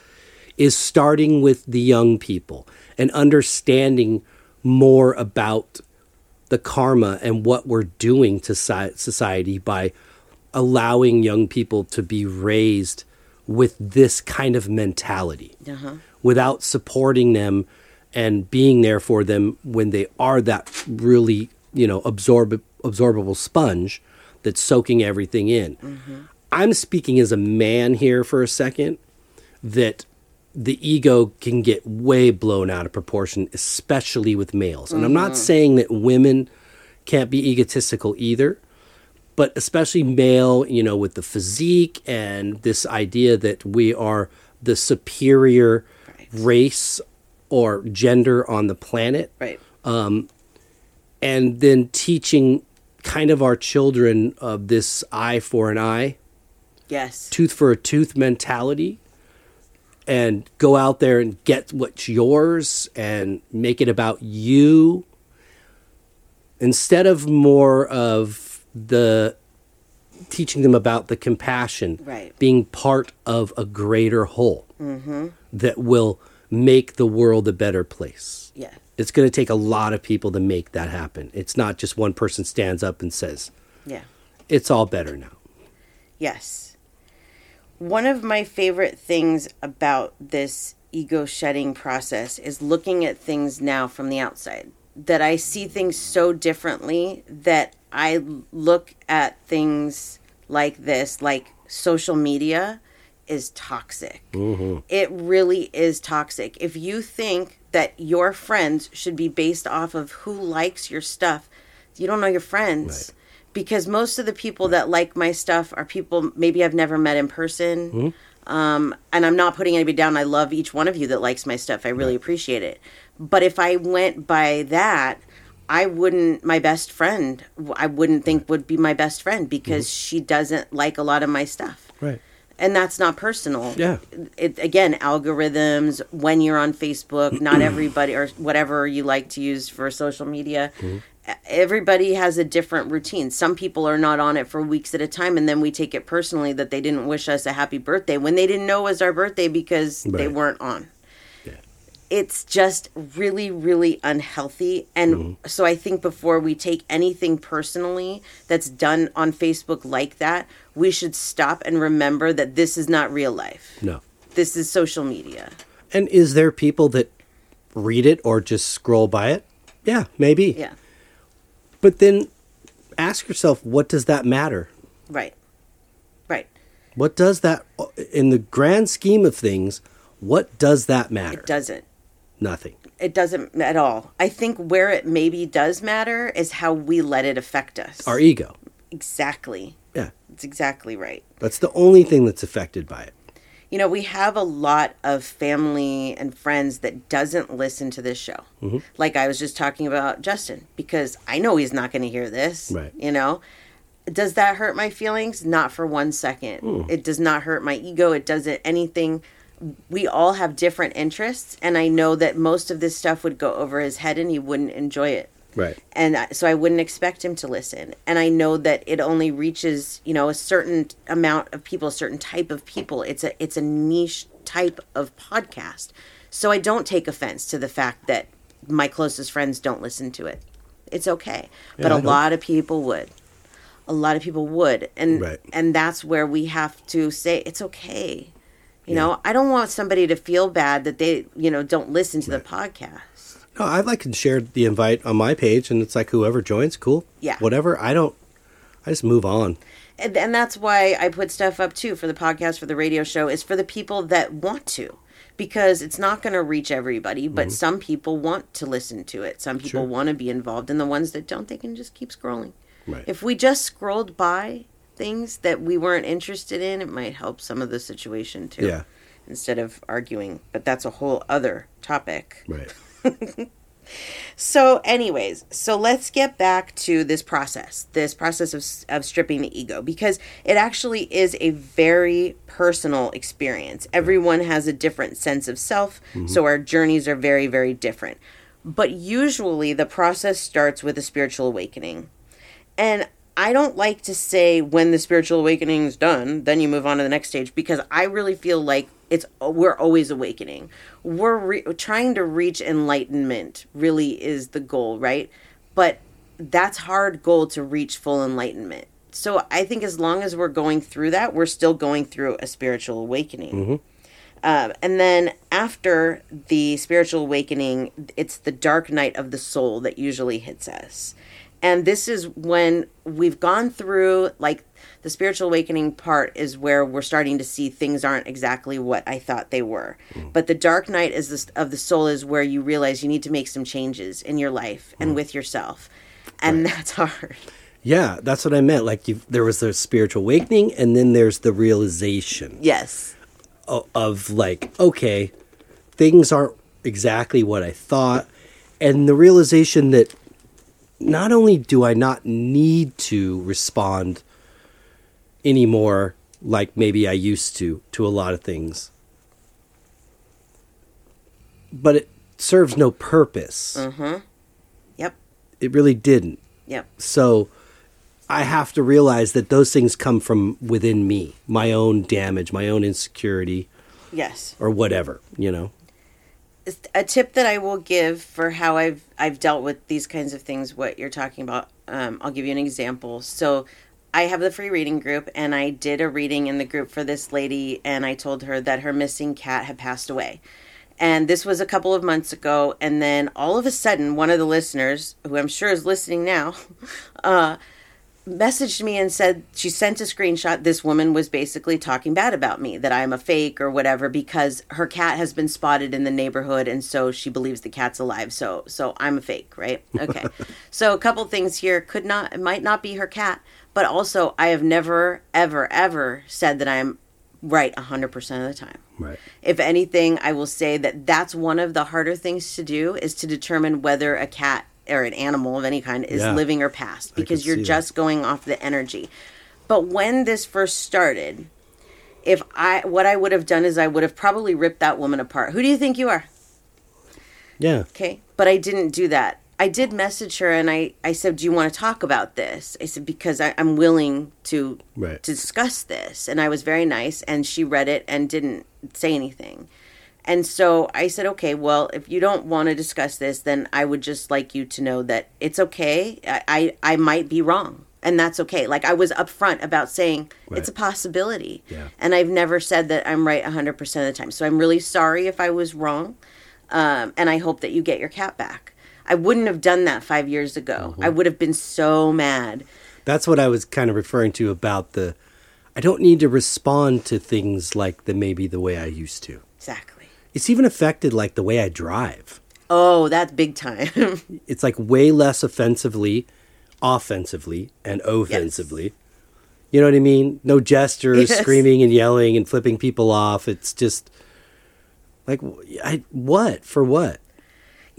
is starting with the young people and understanding more about the karma and what we're doing to society by allowing young people to be raised with this kind of mentality uh-huh. without supporting them and being there for them when they are that really you know absorb absorbable sponge that's soaking everything in i'm speaking as a man here for a second that the ego can get way blown out of proportion especially with males. And i'm not mm-hmm. saying that women can't be egotistical either but especially male, you know, with the physique and this idea that we are the superior Right. race or gender on the planet, right. Um, and then teaching kind of our children of this eye for an eye, yes. tooth for a tooth mentality, and go out there and get what's yours and make it about you instead of more of the teaching them about the compassion Right. being part of a greater whole mm-hmm. that will make the world a better place. Yeah. It's going to take a lot of people to make that happen. It's not just one person stands up and says yeah. It's all better now. Yes. One of my favorite things about this ego shedding process is looking at things now from the outside. That I see things so differently that I look at things like this, like social media is toxic. Mm-hmm. It really is toxic. If you think that your friends should be based off of who likes your stuff, you don't know your friends. Because most of the people that like my stuff are people maybe I've never met in person. Um, and I'm not putting anybody down. I love each one of you that likes my stuff. I really appreciate it. But if I went by that, I wouldn't, my best friend, I wouldn't think would be my best friend because she doesn't like a lot of my stuff Right. and that's not personal. Yeah. It again, algorithms. When you're on Facebook, not everybody or whatever you like to use for social media. Mm-hmm. Everybody has a different routine. Some people are not on it for weeks at a time, and then we take it personally that they didn't wish us a happy birthday when they didn't know it was our birthday because they weren't on. Yeah. It's just really, really unhealthy. And Mm-hmm. so I think before we take anything personally that's done on Facebook like that, we should stop and remember that this is not real life. No. This is social media. And is there people that read it or just scroll by it? Yeah, maybe. Yeah. But then ask yourself, what does that matter? Right. Right. What does that, in the grand scheme of things, what does that matter? It doesn't. Nothing. It doesn't at all. I think where it maybe does matter is how we let it affect us. Our ego. exactly. Yeah. That's exactly right. That's the only thing that's affected by it. You know, we have a lot of family and friends that doesn't listen to this show. Mm-hmm. Like I was just talking about Justin because I know he's not going to hear this, Right. you know. Does that hurt my feelings? Not for one second. Hmm. It does not hurt my ego. It doesn't anything. We all have different interests and I know that most of this stuff would go over his head and he wouldn't enjoy it Right. and I- so I wouldn't expect him to listen. And I know that it only reaches you know a certain amount of people, a certain type of people. It's a it's a niche type of podcast. So I don't take offense to the fact that my closest friends don't listen to it. It's okay, but Yeah, I a don't. lot of people would. A lot of people would, and Right. and that's where we have to say it's okay. You know, I don't want somebody to feel bad that they you know don't listen to the podcast. No, I like and share the invite on my page, and it's like whoever joins, cool. Yeah. Whatever. I don't. I just move on. and, and that's why I put stuff up too for the podcast for the radio show is for the people that want to because it's not going to reach everybody but some people want to listen to it some people Mm-hmm. Sure. want to be involved and the ones that don't they can just keep scrolling Right. if we just scrolled by things that we weren't interested in it might help some of the situation too Yeah. instead of arguing but that's a whole other topic Right. so, anyways, so let's get back to this process, this process of, of stripping the ego, because it actually is a very personal experience. Everyone has a different sense of self, so mm-hmm. our journeys are very, very different. But usually the process starts with a spiritual awakening. And I don't like to say when the spiritual awakening is done, then you move on to the next stage because I really feel like it's we're always awakening. We're re- trying to reach enlightenment really is the goal, right? But that's hard goal to reach full enlightenment. So I think as long as we're going through that, we're still going through a spiritual awakening. Um, and then after the spiritual awakening, it's the dark night of the soul that usually hits us. And this is when we've gone through, like, the spiritual awakening part is where we're starting to see things aren't exactly what I thought they were. Mm. But the dark night is this, of the soul is where you realize you need to make some changes in your life and mm. with yourself. And that's hard. Yeah, that's what I meant. Like there was the spiritual awakening, and then there's the realization Yes. of, of like, okay, things aren't exactly what I thought, and the realization that not only do I not need to respond anymore like maybe I used to to a lot of things, but it serves no purpose. Mm-hmm. Yep. It really didn't. Yep. So I have to realize that those things come from within me, my own damage, my own insecurity, Yes. or whatever, you know? A tip that I will give for how I've I've dealt with these kinds of things, what you're talking about. Um, I'll give you an example. So, I have the free reading group, and I did a reading in the group for this lady, and I told her that her missing cat had passed away. And this was a couple of months ago, and then all of a sudden, one of the listeners, who I'm sure is listening now, uh, messaged me and said she sent a screenshot. This woman was basically talking bad about me, that I'm a fake or whatever, because her cat has been spotted in the neighborhood, and so she believes the cat's alive. So, so I'm a fake, right? Okay. so a couple things here could not, it might not be her cat, but also I have never, ever, ever said that I'm right 100% of the time. Right. If anything, I will say that that's one of the harder things to do is to determine whether a cat or an animal of any kind is Yeah. living or past because you're see that. just going off the energy. But when this first started, if I what I would have done is I would have probably ripped that woman apart. Who do you think you are? Yeah. Okay. But I didn't do that. I did message her and I, I said, Do you want to talk about this? I said, Because I, I'm willing to Right. to discuss this. And I was very nice and she read it and didn't say anything. And so I said, Okay, well, if you don't want to discuss this, then I would just like you to know that it's okay. I, I, I might be wrong. And that's okay. Like I was upfront about saying it's a possibility. Yeah. And I've never said that I'm right 100% of the time. So I'm really sorry if I was wrong um, and I hope that you get your cat back. I wouldn't have done that five years ago. I would have been so mad. That's what I was kind of referring to about the. I don't need to respond to things like the maybe the way I used to. Exactly. It's even affected like the way I drive. Oh, that's big time. It's like way less offensively, offensively, and offensively. You know what I mean? No gestures, Yes. screaming and yelling and flipping people off. It's just like I what for what?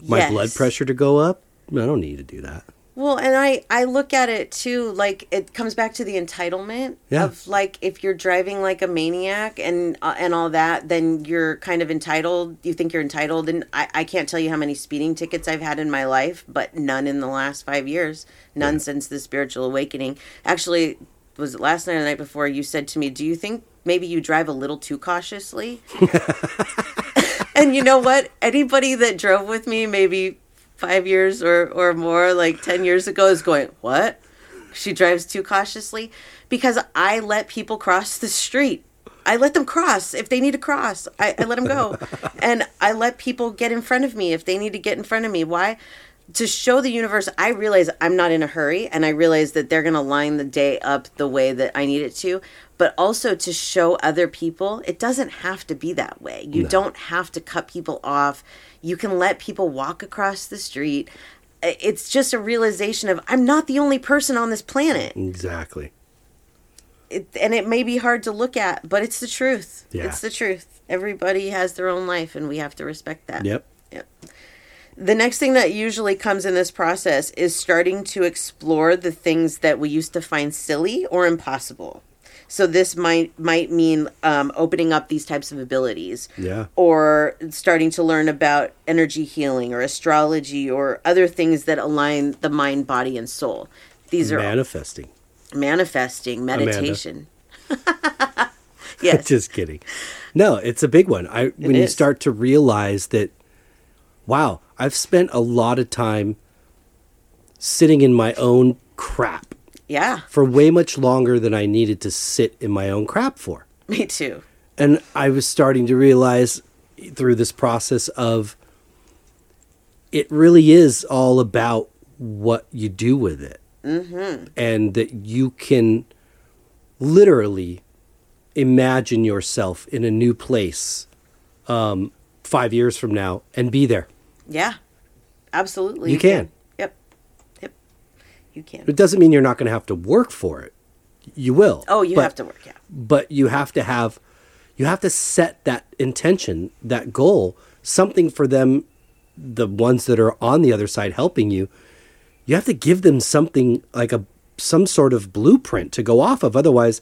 My Yes. blood pressure to go up? I don't need to do that. Well, and I I look at it too like it comes back to the entitlement Yeah. of like if you're driving like a maniac and uh, and all that, then you're kind of entitled. You think you're entitled, and I I can't tell you how many speeding tickets I've had in my life, but none in the last five years. None since the spiritual awakening. Actually, was it last night or the night before? You said to me, "Do you think maybe you drive a little too cautiously?" and you know what? Anybody that drove with me maybe five years or, or more, like 10 years ago, is going, What? She drives too cautiously? Because I let people cross the street. I let them cross if they need to cross. I, I let them go. and I let people get in front of me if they need to get in front of me. Why? To show the universe, I realize I'm not in a hurry and I realize that they're going to line the day up the way that I need it to. But also to show other people, it doesn't have to be that way. You don't have to cut people off. You can let people walk across the street. It's just a realization of I'm not the only person on this planet Exactly. it, and it may be hard to look at, but it's the truth. Yeah. It's the truth. Everybody has their own life, and we have to respect that. Yep. Yep. The next thing that usually comes in this process is starting to explore the things that we used to find silly or impossible. So this might might mean um, opening up these types of abilities, Yeah. or starting to learn about energy healing or astrology or other things that align the mind, body, and soul. These are Manifesting. manifesting meditation. yes. Just kidding. No, it's a big one. I when you start to realize that wow, I've spent a lot of time sitting in my own crap yeah, for way much longer than I needed to sit in my own crap for. me too. And I was starting to realize through this process of it really is all about what you do with it. Mm-hmm. And that you can literally imagine yourself in a new place um, five years from now and be there. Yeah, absolutely. You can. Yep. Yep. You can. It doesn't mean you're not going to have to work for it. You will. Oh, you But- have to work. Yeah. but you have to have you have to set that intention that goal something for them the ones that are on the other side helping you you have to give them something like a some sort of blueprint to go off of otherwise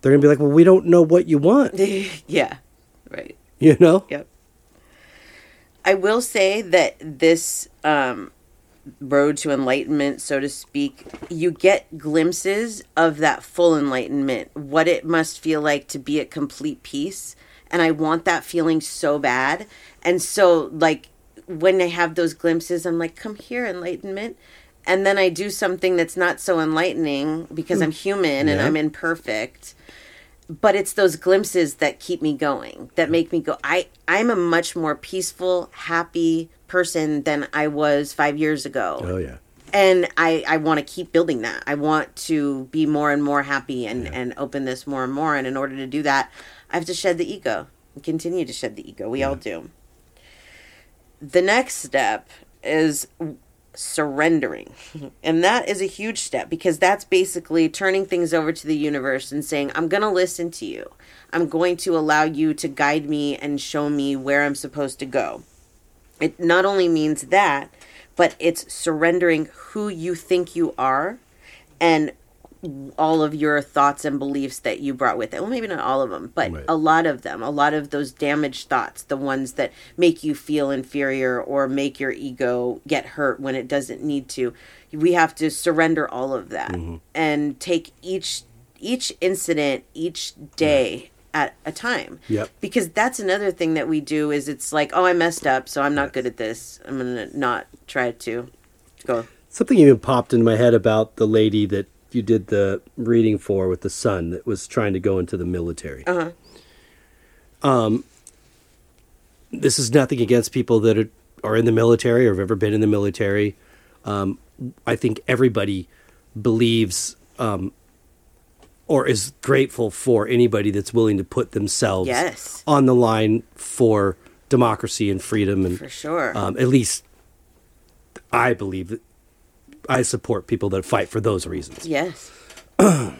they're going to be like well we don't know what you want yeah. Right. you know Yep. I will say that this um, road to enlightenment, so to speak, you get glimpses of that full enlightenment, what it must feel like to be at complete peace. And I want that feeling so bad. And so, like, when I have those glimpses, I'm like, come here, enlightenment. And then I do something that's not so enlightening because I'm human and I'm imperfect but it's those glimpses that keep me going that make me go i i'm a much more peaceful happy person than i was five years ago oh yeah and I, I want to keep building that. I want to be more and more happy and, and open this more and more. And in order to do that, I have to shed the ego and continue to shed the ego. We all do. The next step is surrendering. And that is a huge step because that's basically turning things over to the universe and saying, I'm going to listen to you. I'm going to allow you to guide me and show me where I'm supposed to go. It not only means that, but it's surrendering who you think you are and all of your thoughts and beliefs that you brought with it. Well, maybe not all of them, but Right. a lot of them, a lot of those damaged thoughts, the ones that make you feel inferior or make your ego get hurt when it doesn't need to. We have to surrender all of that mm-hmm. and take each each incident each day at a time. Yep. Because that's another thing that we do is it's like, oh, I messed up, so I'm not good at this. I'm going to not try to go. Something even popped in my head about the lady that you did the reading for with the son that was trying to go into the military. Uh-huh. Um, this is nothing against people that are, are in the military or have ever been in the military. Um, I think everybody believes um, or is grateful for anybody that's willing to put themselves Yes. on the line for democracy and freedom and For sure. um, at least I believe that I support people that fight for those reasons. yes.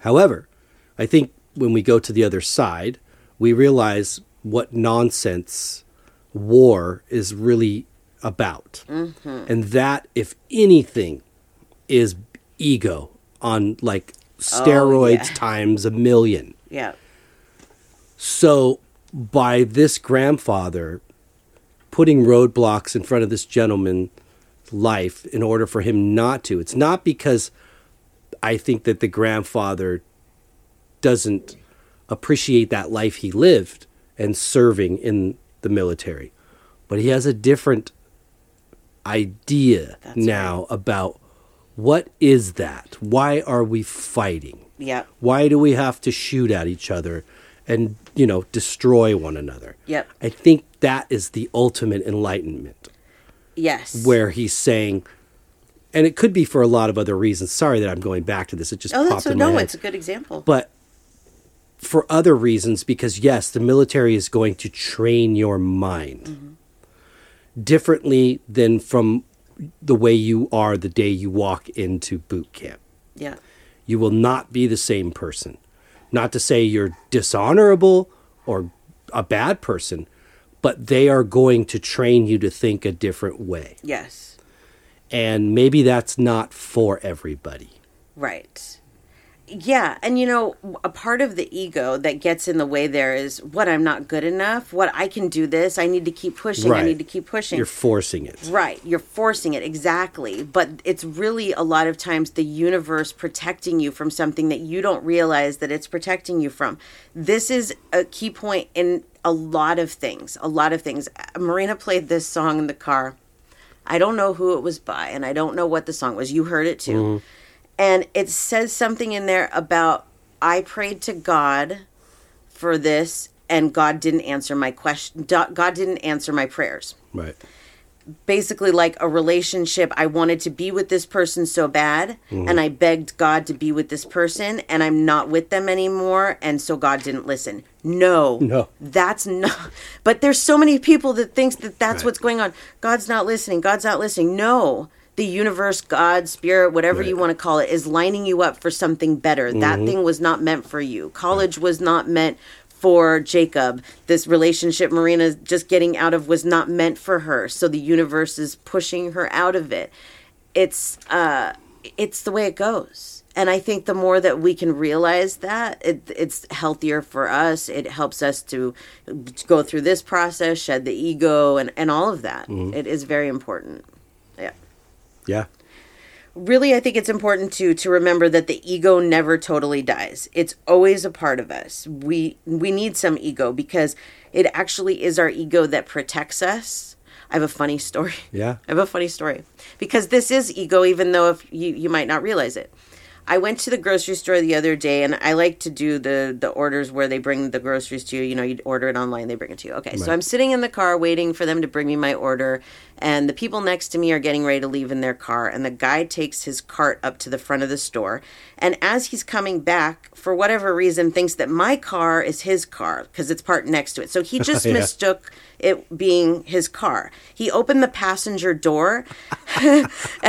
However, I think when we go to the other side, we realize what nonsense war is really about. Mm-hmm. And that, if anything, is ego on like oh, steroids yeah. times a million. Yeah. So, by this grandfather putting roadblocks in front of this gentleman's life in order for him not to, it's not because I think that the grandfather doesn't appreciate that life he lived and serving in the military, but he has a different idea That's now about what is that? Why are we fighting? Yeah. Why do we have to shoot at each other and, you know, destroy one another? Yep. I think that is the ultimate enlightenment Yes. where he's saying, and it could be for a lot of other reasons. Sorry that I'm going back to this. It just Oh, popped in my no. head. It's a good example. But for other reasons, because yes, the military is going to train your mind Mm-hmm. differently than from the way you are the day you walk into boot camp yeah. you will not be the same person. Not to say you're dishonorable or a bad person, but they are going to train you to think a different way. Yes. And maybe that's not for everybody. Right. Yeah, and you know, a part of the ego that gets in the way there is what I'm not good enough, what I can do this, I need to keep pushing, I need to keep pushing. You're forcing it. Right, you're forcing it exactly, but it's really a lot of times the universe protecting you from something that you don't realize that it's protecting you from. This is a key point in a lot of things. A lot of things. Marina played this song in the car. I don't know who it was by, and I don't know what the song was. You heard it too. Mm-hmm. And it says something in there about I prayed to God for this, and God didn't answer my question. God didn't answer my prayers Right. basically like a relationship. I wanted to be with this person so bad, mm-hmm. and I begged God to be with this person, and I'm not with them anymore, and so God didn't listen. No, No. that's not. But there's so many people that thinks that that's Right. what's going on. God's not listening. God's not listening. No. The universe, God, spirit, whatever you want to call it, is lining you up for something better. That thing was not meant for you. College was not meant for Jacob. This relationship Marina's just getting out of was not meant for her. So the universe is pushing her out of it. It's uh it's the way it goes. And I think the more that we can realize that, it, it's healthier for us. It helps us to go through this process, shed the ego, and, and all of that. It is very important. Yeah. Really i think it's important to to remember that the ego never totally dies. It's always a part of us. We we need some ego because it actually is our ego that protects us. I have a funny story. Yeah. i have a funny story. Because this is ego even though if you you might not realize it. I went to the grocery store the other day, and I like to do the the orders where they bring the groceries to you. You know, you order it online, they bring it to you. Okay, so I'm sitting in the car waiting for them to bring me my order, and the people next to me are getting ready to leave in their car, and the guy takes his cart up to the front of the store, and as he's coming back, for whatever reason, thinks that my car is his car because it's parked next to it. So he just Yeah. mistook it being his car. He opened the passenger door and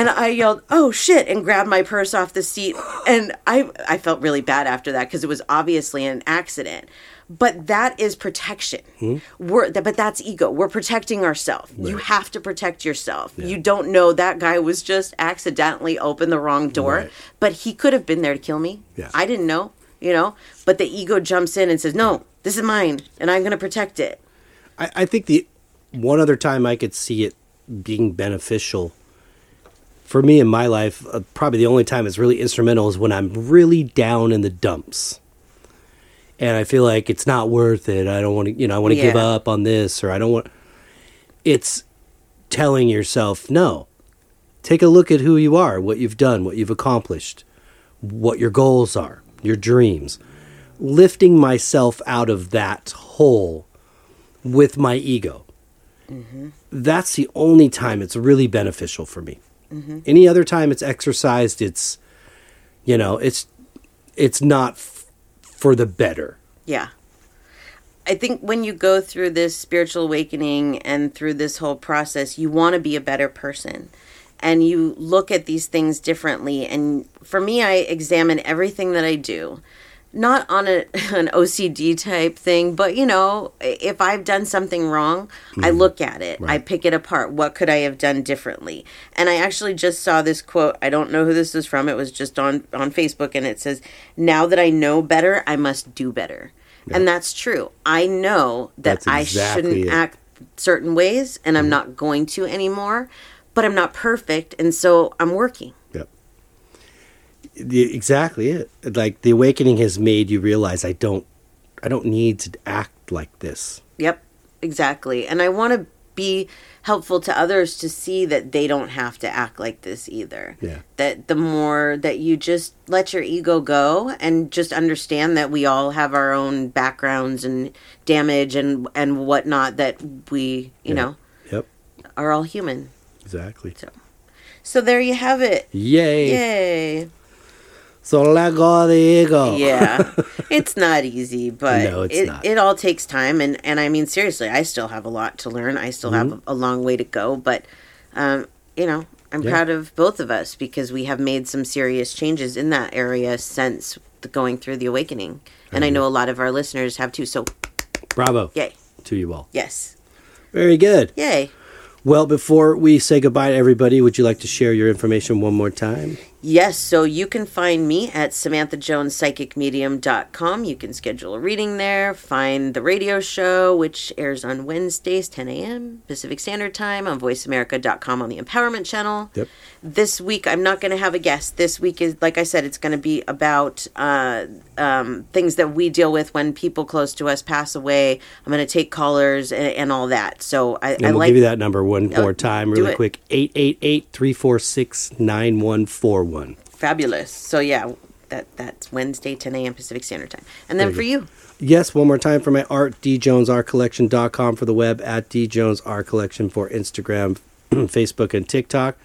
I yelled, "Oh shit!" and grabbed my purse off the seat. And I I felt really bad after that because it was obviously an accident. But that is protection. We're but that's ego. We're protecting ourselves. You have to protect yourself. You don't know that guy was just accidentally opened the wrong door, Right. but he could have been there to kill me. Yeah. I didn't know, you know. But the ego jumps in and says, "No, this is mine, and I'm going to protect it." I, I think the one other time I could see it being beneficial for me in my life, uh, probably the only time it's really instrumental is when I'm really down in the dumps. And I feel like it's not worth it. I don't want to, you know, I want to give up on this or I don't want. It's telling yourself, no, take a look at who you are, what you've done, what you've accomplished, what your goals are, your dreams. Lifting myself out of that hole with my ego. Mm-hmm. That's the only time it's really beneficial for me. Mm-hmm. Any other time it's exercised, it's you know, it's it's not for the better. Yeah. I think when you go through this spiritual awakening and through this whole process, you want to be a better person. And you look at these things differently. And for me, I examine everything that I do, not on a, an OCD type thing, but you know, if I've done something wrong, I mm-hmm. look at it, I pick it apart. What could I have done differently? And I actually just saw this quote. I don't know who this is from. It was just on, on Facebook, and it says, Now that I know better, I must do better. And that's true. I know that That's I shouldn't it. act certain ways, and I'm mm-hmm. not going to anymore, but I'm not perfect, and so I'm working. The, exactly it. Like the awakening has made you realize I don't I don't need to act like this. Yep, exactly. And I want to be helpful to others to see that they don't have to act like this either. Yeah. That the more that you just let your ego go and just understand that we all have our own backgrounds and damage and and whatnot that we, you know, Yep. are all human. Exactly. So so there you have it. Yay. Yay. So let go of the ego. Yeah. it's not easy, but No, it's it, not. it all takes time and and I mean seriously, I still have a lot to learn. I still have a long way to go, but um you know, I'm Yeah. proud of both of us because we have made some serious changes in that area since the going through the awakening. And I know a lot of our listeners have too. So, Bravo yay. to you all. Yes. Very good. Yay. Well, before we say goodbye to everybody, would you like to share your information one more time? Yes, so you can find me at SamanthaJonesPsychicMedium.com. You can schedule a reading there, find the radio show, which airs on Wednesdays, 10 a.m. Pacific Standard Time on VoiceAmerica.com on the Empowerment Channel. Yep. This week, I'm not going to have a guest. This week is, like I said, it's going to be about uh, um, things that we deal with when people close to us pass away. I'm going to take callers and, and all that. So I, And I we'll like give you that number one more time, really quick 888 346 9141. Fabulous. So yeah, that that's Wednesday, 10 a.m. Pacific Standard Time. And then Very for you, Yes, one more time for my art, djonesartcollection.com for the web, at djonesartcollection for Instagram, Facebook, and TikTok.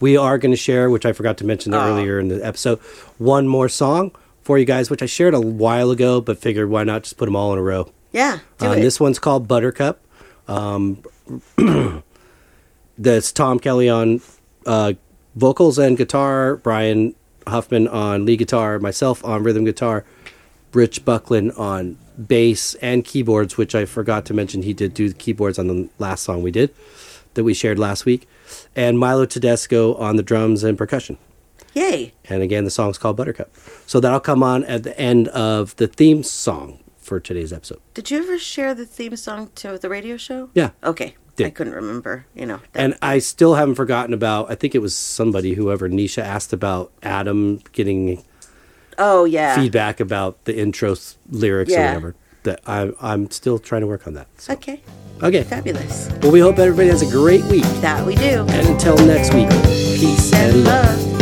We are going to share, which I forgot to mention Aw. earlier in the episode, one more song for you guys, which I shared a while ago, but figured why not just put them all in a row. yeah, Um, this one's called Buttercup. Um, that's Tom Kelly on uh, vocals and guitar, Brian Huffman on lead guitar, myself on rhythm guitar, Rich Buckland on bass and keyboards, which I forgot to mention he did do the keyboards on the last song we did that we shared last week, and Milo Tedesco on the drums and percussion. Yay! And again, the song's called Buttercup. So that'll come on at the end of the theme song for today's episode. Did you ever share the theme song to the radio show? Yeah. Okay. Did. I couldn't remember. You know. And I still haven't forgotten about. I think it was somebody, whoever Nisha asked about Adam getting oh yeah. feedback about the intro lyrics or whatever. That I'm I'm still trying to work on that. So. Okay. Okay. Fabulous. Well, we hope everybody has a great week. That we do. And until next week, peace and And love. love.